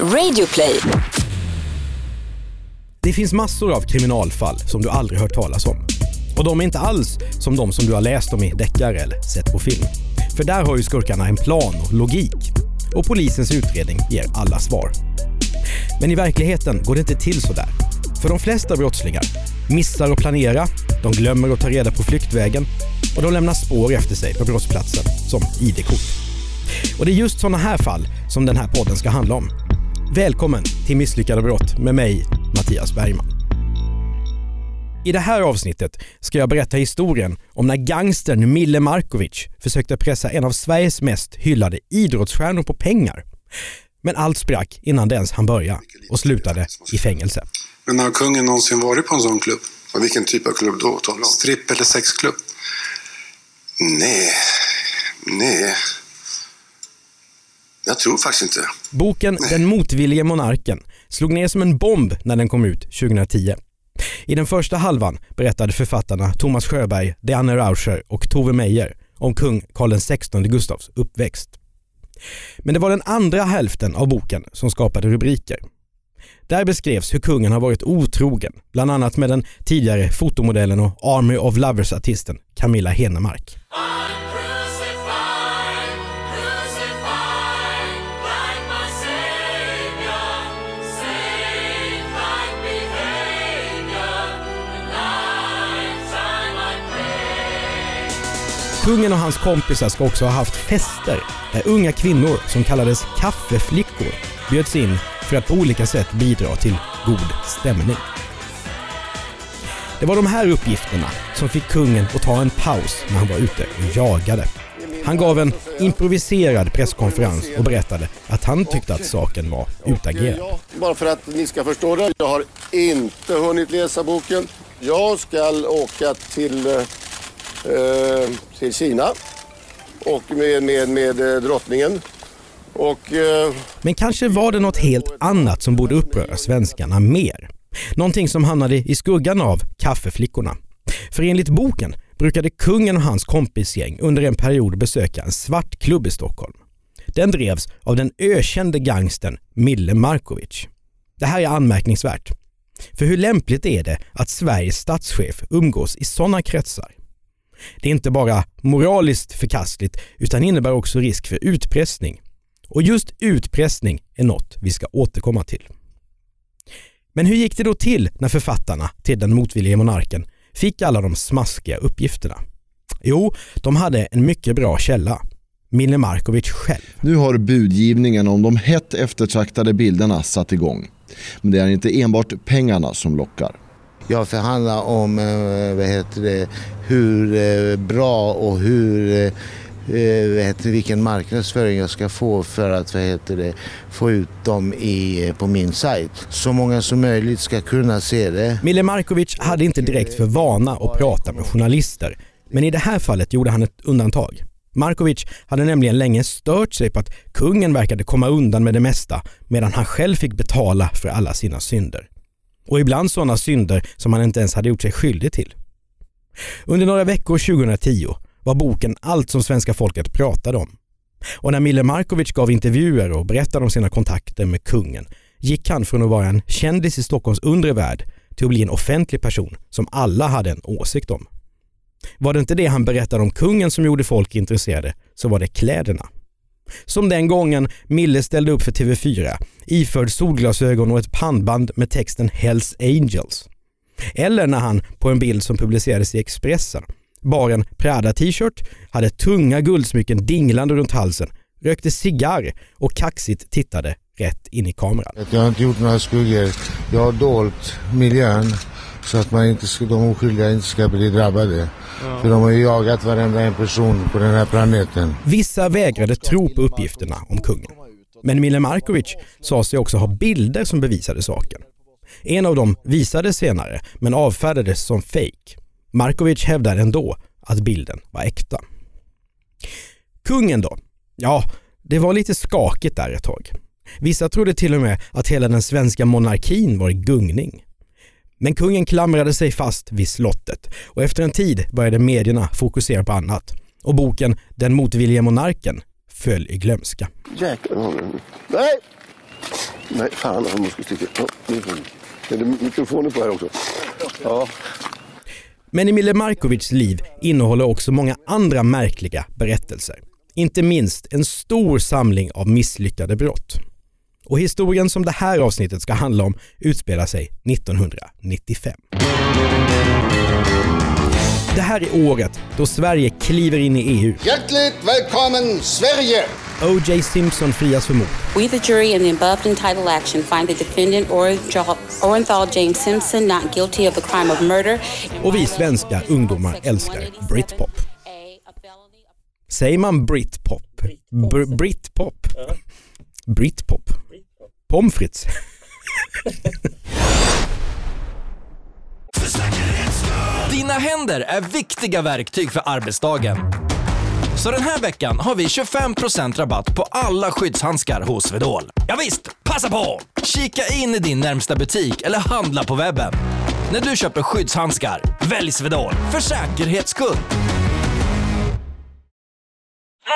Radioplay. Det finns massor av kriminalfall som du aldrig hört talas om. Och de är inte alls som de som du har läst om i deckare eller sett på film. För där har ju skurkarna en plan och logik. Och polisens utredning ger alla svar. Men i verkligheten går det inte till så där. För de flesta brottslingar missar att planera, de glömmer att ta reda på flyktvägen och de lämnar spår efter sig på brottsplatsen, som ID-kort. Och det är just sådana här fall som den här podden ska handla om. Välkommen till Misslyckade brott med mig, Mattias Bergman. I det här avsnittet ska jag berätta historien om när gangstern Mille Markovic försökte pressa en av Sveriges mest hyllade idrottsstjärnor på pengar. Men allt sprack innan det ens han börja och slutade i fängelse. Men har kungen någonsin varit på en sån klubb? Och vilken typ av klubb då? Stripp eller sexklubb? Nej, nej. Jag tror faktiskt inte. Boken Den motvillige monarken slog ner som en bomb när den kom ut 2010. I den första halvan berättade författarna Thomas Sjöberg, Deanne Rauscher och Tove Meyer om kung Karl XVI Gustavs uppväxt. Men det var den andra hälften av boken som skapade rubriker. Där beskrevs hur kungen har varit otrogen, bland annat med den tidigare fotomodellen och Army of Lovers-artisten Camilla Henemark. Kungen och hans kompisar ska också ha haft fester där unga kvinnor som kallades kaffeflickor bjöds in för att på olika sätt bidra till god stämning. Det var de här uppgifterna som fick kungen att ta en paus när han var ute och jagade. Han gav en improviserad presskonferens och berättade att han tyckte att saken var utagerad. Bara för att ni ska förstå det, jag har inte hunnit läsa boken. Jag ska åka till, eh, eh, till Kina och med, med, med eh, drottningen. Och, eh... Men kanske var det något helt annat som borde uppröra svenskarna mer. Någonting som hamnade i skuggan av kaffeflickorna. För enligt boken brukade kungen och hans kompisgäng under en period besöka en svart klubb i Stockholm. Den drevs av den ökände gangstern Mille Markovic. Det här är anmärkningsvärt. För hur lämpligt är det att Sveriges statschef umgås i sådana kretsar? Det är inte bara moraliskt förkastligt utan innebär också risk för utpressning. Och just utpressning är något vi ska återkomma till. Men hur gick det då till när författarna till Den motvillige monarken fick alla de smaskiga uppgifterna? Jo, de hade en mycket bra källa. Mille Markovic själv. Nu har budgivningen om de hett eftertraktade bilderna satt igång. Men det är inte enbart pengarna som lockar. Jag förhandlar om eh, vad heter det, hur eh, bra och hur eh, vad heter det, vilken marknadsföring jag ska få för att vad heter det, få ut dem i, på min sajt. Så många som möjligt ska kunna se det. Mille Markovic hade inte direkt för vana att prata med journalister. Men i det här fallet gjorde han ett undantag. Markovic hade nämligen länge stört sig på att kungen verkade komma undan med det mesta medan han själv fick betala för alla sina synder. Och ibland sådana synder som han inte ens hade gjort sig skyldig till. Under några veckor 2010 var boken allt som svenska folket pratade om. Och när Mille Markovic gav intervjuer och berättade om sina kontakter med kungen gick han från att vara en kändis i Stockholms undre värld till att bli en offentlig person som alla hade en åsikt om. Var det inte det han berättade om kungen som gjorde folk intresserade så var det kläderna. Som den gången Mille ställde upp för TV4 iförd solglasögon och ett pannband med texten Hells Angels. Eller när han på en bild som publicerades i Expressen bar en Prada-t-shirt, hade tunga guldsmycken dinglande runt halsen, rökte cigarr och kaxigt tittade rätt in i kameran. Jag har inte gjort några skuggor. Jag har dolt miljön så att man inte ska, de oskyldiga inte ska bli drabbade. Ja. För de har ju jagat varenda en person på den här planeten. Vissa vägrade tro på uppgifterna om kungen. Men Mille Markovic sa sig också ha bilder som bevisade saken. En av dem visades senare men avfärdades som fake. Markovic hävdar ändå att bilden var äkta. Kungen då? Ja, det var lite skakigt där ett tag. Vissa trodde till och med att hela den svenska monarkin var i gungning. Men kungen klamrade sig fast vid slottet och efter en tid började medierna fokusera på annat och boken Den motvillige monarken föll i glömska. Jäklar. Nej! Nej, fan jag måste sticka. Är det mikrofoner på här också? Ja. Men Emile Markovics liv innehåller också många andra märkliga berättelser. Inte minst en stor samling av misslyckade brott. Och historien som det här avsnittet ska handla om utspelar sig 1995. Det här är året då Sverige kliver in i EU. Hjärtligt välkommen Sverige! O.J. Simpson frias för mord. We, the jury, in the above entitled action, find the defendant Orenthal James Simpson not guilty of the crime of murder. Och vi svenska ungdomar älskar Britpop. Säger man Britpop? Br- Britpop? Britpop? Pommes frites? Dina händer är viktiga verktyg för arbetsdagen. Så den här veckan har vi 25% rabatt på alla skyddshandskar hos Swedol. Ja, visst, passa på! Kika in i din närmsta butik eller handla på webben. När du köper skyddshandskar, välj Swedol för säkerhets skull.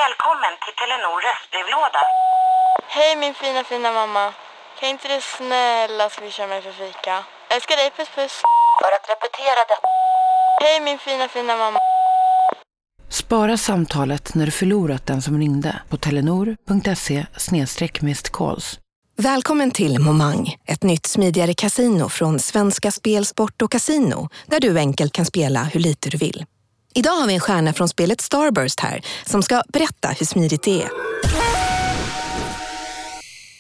Välkommen till Telenor röstbrevlåda. Hej min fina fina mamma. Kan inte du snälla swisha mig för fika? Älskar dig, puss puss. För att repetera detta. Hej min fina fina mamma. Spara samtalet när du förlorat den som ringde på telenor.se calls. Välkommen till Momang, ett nytt smidigare kasino från Svenska Spel, Sport och Casino där du enkelt kan spela hur lite du vill. Idag har vi en stjärna från spelet Starburst här som ska berätta hur smidigt det är.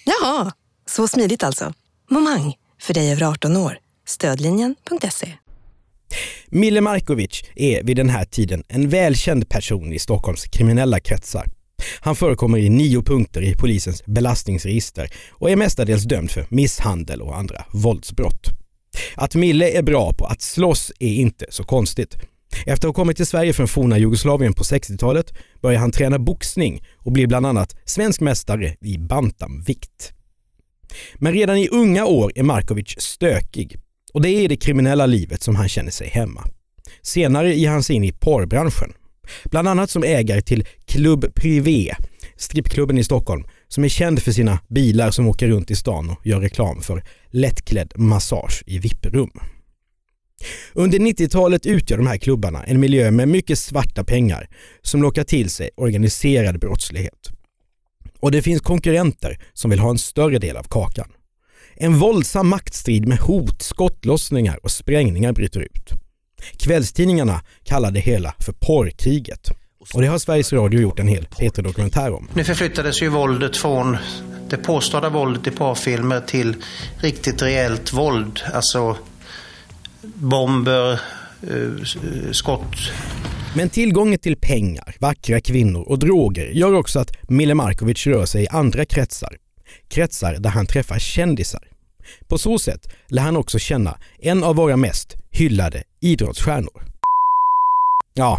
Jaha, så smidigt alltså. Momang, för dig över 18 år. Stödlinjen.se. Mille Markovic är vid den här tiden en välkänd person i Stockholms kriminella kretsar. Han förekommer i nio punkter i polisens belastningsregister och är mestadels dömd för misshandel och andra våldsbrott. Att Mille är bra på att slåss är inte så konstigt. Efter att ha kommit till Sverige från forna Jugoslavien på 60-talet börjar han träna boxning och blir bland annat svensk mästare i bantamvikt. Men redan i unga år är Markovic stökig och det är i det kriminella livet som han känner sig hemma. Senare ger han sig in i porrbranschen. Bland annat som ägare till Club Privé, strippklubben i Stockholm, som är känd för sina bilar som åker runt i stan och gör reklam för lättklädd massage i VIP-rum. Under 90-talet utgör de här klubbarna en miljö med mycket svarta pengar som lockar till sig organiserad brottslighet. Och det finns konkurrenter som vill ha en större del av kakan. En våldsam maktstrid med hot, skottlossningar och sprängningar bryter ut. Kvällstidningarna kallar det hela för porrkriget. Och det har Sveriges Radio gjort en hel P3-dokumentär om. Nu förflyttades ju våldet från det påstådda våldet i porrfilmer till riktigt reellt våld. Alltså bomber, eh, eh, skott. Men tillgången till pengar, vackra kvinnor och droger gör också att Mille Markovic rör sig i andra kretsar. Kretsar där han träffar kändisar. På så sätt lär han också känna en av våra mest hyllade idrottsstjärnor. Ja,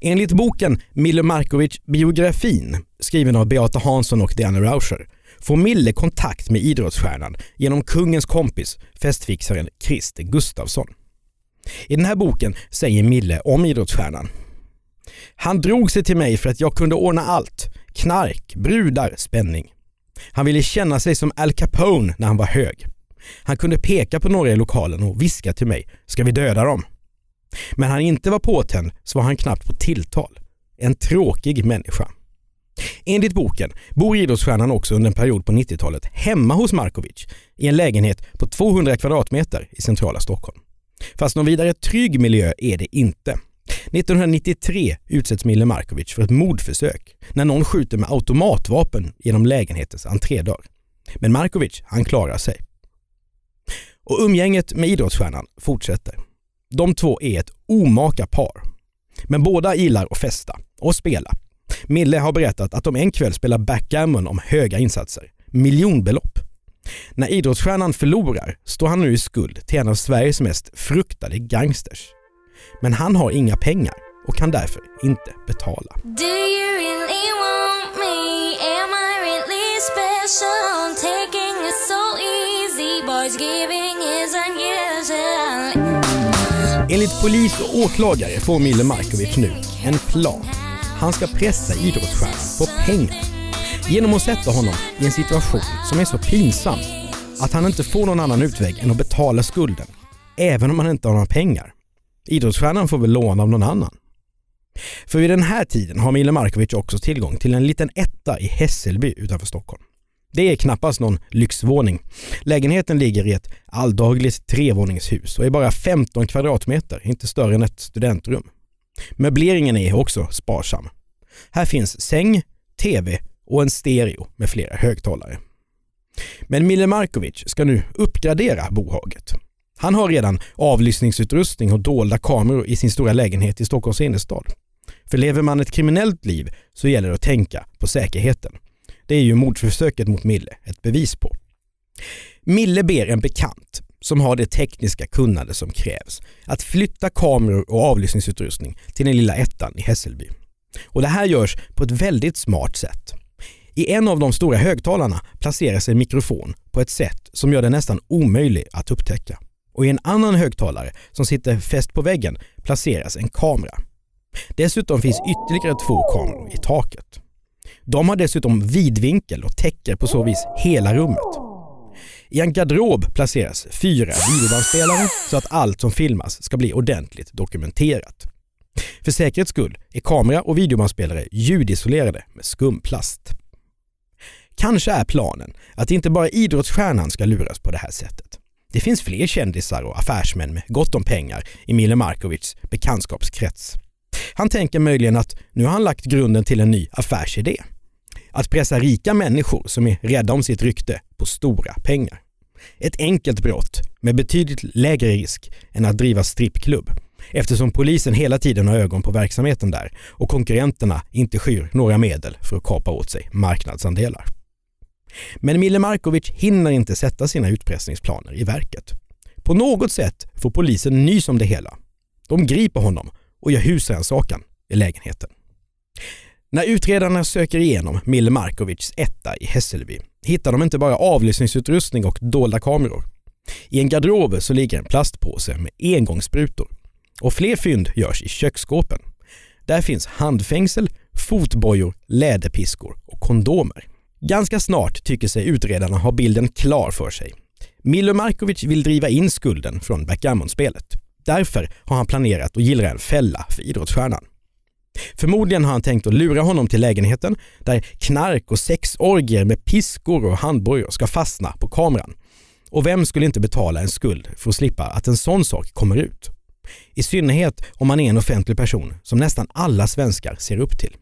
enligt boken Mille Markovic biografin, skriven av Beata Hansson och Diana Rauscher, får Mille kontakt med idrottsstjärnan genom kungens kompis, festfixaren Christer Gustafsson. I den här boken säger Mille om idrottsstjärnan. Han drog sig till mig för att jag kunde ordna allt. Knark, brudar, spänning. Han ville känna sig som Al Capone när han var hög. Han kunde peka på några i lokalen och viska till mig, ska vi döda dem? Men han inte var påtänd så var han knappt på tilltal. En tråkig människa. Enligt boken bor idrottsstjärnan också under en period på 90-talet hemma hos Markovic i en lägenhet på 200 kvadratmeter i centrala Stockholm. Fast någon vidare trygg miljö är det inte. 1993 utsätts Mille Markovic för ett mordförsök när någon skjuter med automatvapen genom lägenhetens entrédörr. Men Markovic, han klarar sig. Och umgänget med idrottsstjärnan fortsätter. De två är ett omaka par. Men båda gillar att festa och spela. Mille har berättat att de en kväll spelar backgammon om höga insatser. Miljonbelopp. När idrottsstjärnan förlorar står han nu i skuld till en av Sveriges mest fruktade gangsters. Men han har inga pengar och kan därför inte betala. Enligt polis och åklagare får Mille Markovic nu en plan. Han ska pressa idrottsstjärnan på pengar. Genom att sätta honom i en situation som är så pinsam att han inte får någon annan utväg än att betala skulden, även om han inte har några pengar. Idrottsstjärnan får väl låna av någon annan. För vid den här tiden har Mille Markovic också tillgång till en liten etta i Hässelby utanför Stockholm. Det är knappast någon lyxvåning. Lägenheten ligger i ett alldagligt trevåningshus och är bara 15 kvadratmeter, inte större än ett studentrum. Möbleringen är också sparsam. Här finns säng, tv och en stereo med flera högtalare. Men Mille Markovic ska nu uppgradera bohaget. Han har redan avlyssningsutrustning och dolda kameror i sin stora lägenhet i Stockholms innerstad. För lever man ett kriminellt liv så gäller det att tänka på säkerheten. Det är ju mordförsöket mot Mille ett bevis på. Mille ber en bekant, som har det tekniska kunnande som krävs, att flytta kameror och avlyssningsutrustning till den lilla ettan i Hässelby. Och det här görs på ett väldigt smart sätt. I en av de stora högtalarna placeras en mikrofon på ett sätt som gör den nästan omöjlig att upptäcka. Och i en annan högtalare som sitter fäst på väggen placeras en kamera. Dessutom finns ytterligare två kameror i taket. De har dessutom vidvinkel och täcker på så vis hela rummet. I en garderob placeras fyra videobandspelare så att allt som filmas ska bli ordentligt dokumenterat. För säkerhets skull är kamera och videobandspelare ljudisolerade med skumplast. Kanske är planen att inte bara idrottsstjärnan ska luras på det här sättet. Det finns fler kändisar och affärsmän med gott om pengar i Mille Markovics bekantskapskrets. Han tänker möjligen att nu har han lagt grunden till en ny affärsidé. Att pressa rika människor som är rädda om sitt rykte på stora pengar. Ett enkelt brott med betydligt lägre risk än att driva strippklubb eftersom polisen hela tiden har ögon på verksamheten där och konkurrenterna inte skyr några medel för att kapa åt sig marknadsandelar. Men Mille Markovic hinner inte sätta sina utpressningsplaner i verket. På något sätt får polisen nys om det hela. De griper honom och gör husrannsakan i lägenheten. När utredarna söker igenom Mille Markovics etta i Hässelby hittar de inte bara avlyssningsutrustning och dolda kameror. I en garderob så ligger en plastpåse med engångssprutor. Och fler fynd görs i köksskåpen. Där finns handfängsel, fotbojor, läderpiskor och kondomer. Ganska snart tycker sig utredarna ha bilden klar för sig. Milo Markovic vill driva in skulden från backgammonspelet. Därför har han planerat att gillra en fälla för idrottsstjärnan. Förmodligen har han tänkt att lura honom till lägenheten där knark och sexorgier med piskor och handbojor ska fastna på kameran. Och vem skulle inte betala en skuld för att slippa att en sån sak kommer ut? I synnerhet om man är en offentlig person som nästan alla svenskar ser upp till.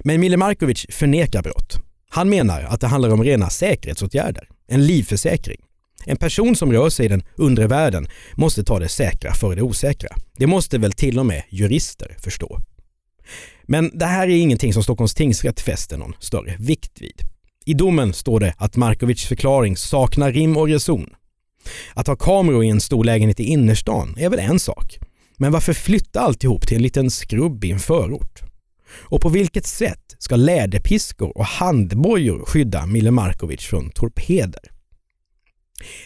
Men Mille Markovic förnekar brott. Han menar att det handlar om rena säkerhetsåtgärder, en livförsäkring. En person som rör sig i den undre världen måste ta det säkra före det osäkra. Det måste väl till och med jurister förstå. Men det här är ingenting som Stockholms tingsrätt fäster någon större vikt vid. I domen står det att Markovics förklaring saknar rim och reson. Att ha kameror i en stor lägenhet i innerstan är väl en sak. Men varför flytta alltihop till en liten skrubb i en förort? Och på vilket sätt ska läderpiskor och handbojor skydda Mille Markovic från torpeder?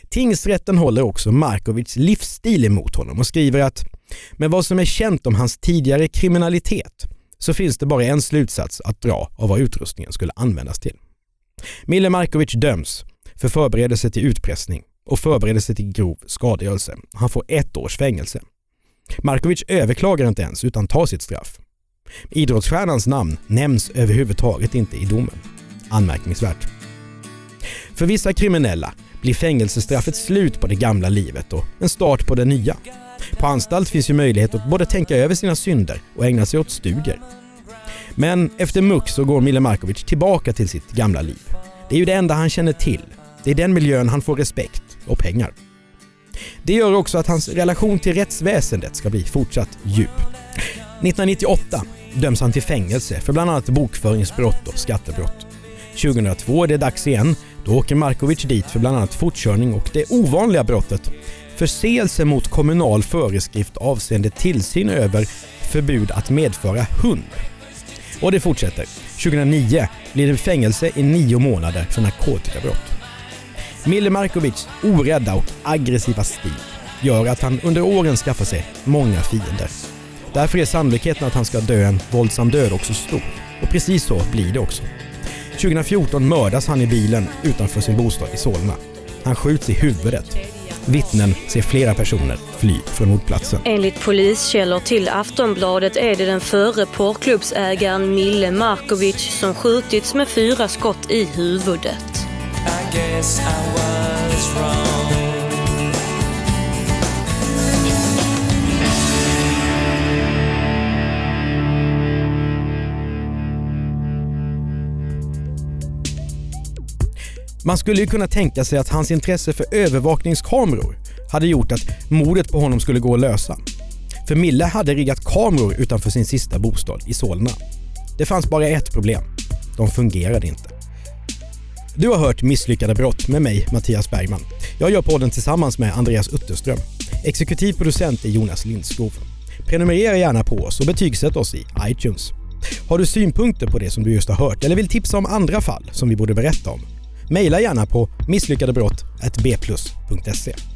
Tingsrätten håller också Markovics livsstil emot honom och skriver att med vad som är känt om hans tidigare kriminalitet så finns det bara en slutsats att dra av vad utrustningen skulle användas till. Mille Markovic döms för förberedelse till utpressning och förberedelse till grov skadegörelse. Han får ett års fängelse. Markovic överklagar inte ens utan tar sitt straff. Idrottsstjärnans namn nämns överhuvudtaget inte i domen. Anmärkningsvärt. För vissa kriminella blir fängelsestraffet slut på det gamla livet och en start på det nya. På anstalt finns ju möjlighet att både tänka över sina synder och ägna sig åt studier. Men efter muck så går Mille Markovic tillbaka till sitt gamla liv. Det är ju det enda han känner till. Det är den miljön han får respekt och pengar. Det gör också att hans relation till rättsväsendet ska bli fortsatt djup. 1998 döms han till fängelse för bland annat bokföringsbrott och skattebrott. 2002 är det dags igen. Då åker Markovic dit för bland annat fortkörning och det ovanliga brottet förseelse mot kommunal föreskrift avseende tillsyn över förbud att medföra hund. Och det fortsätter. 2009 blir det fängelse i nio månader för narkotikabrott. Mille Markovics orädda och aggressiva stil gör att han under åren skaffar sig många fiender. Därför är sannolikheten att han ska dö en våldsam död också stor. Och precis så blir det också. 2014 mördas han i bilen utanför sin bostad i Solna. Han skjuts i huvudet. Vittnen ser flera personer fly från mordplatsen. Enligt poliskällor till Aftonbladet är det den förre porrklubbsägaren Mille Markovic som skjutits med fyra skott i huvudet. I Man skulle ju kunna tänka sig att hans intresse för övervakningskameror hade gjort att mordet på honom skulle gå att lösa. För Mille hade riggat kameror utanför sin sista bostad i Solna. Det fanns bara ett problem. De fungerade inte. Du har hört Misslyckade brott med mig, Mattias Bergman. Jag gör podden tillsammans med Andreas Utterström. Exekutiv producent är Jonas Lindskov. Prenumerera gärna på oss och betygsätt oss i iTunes. Har du synpunkter på det som du just har hört eller vill tipsa om andra fall som vi borde berätta om? Maila gärna på misslyckadebrott.bplus.se.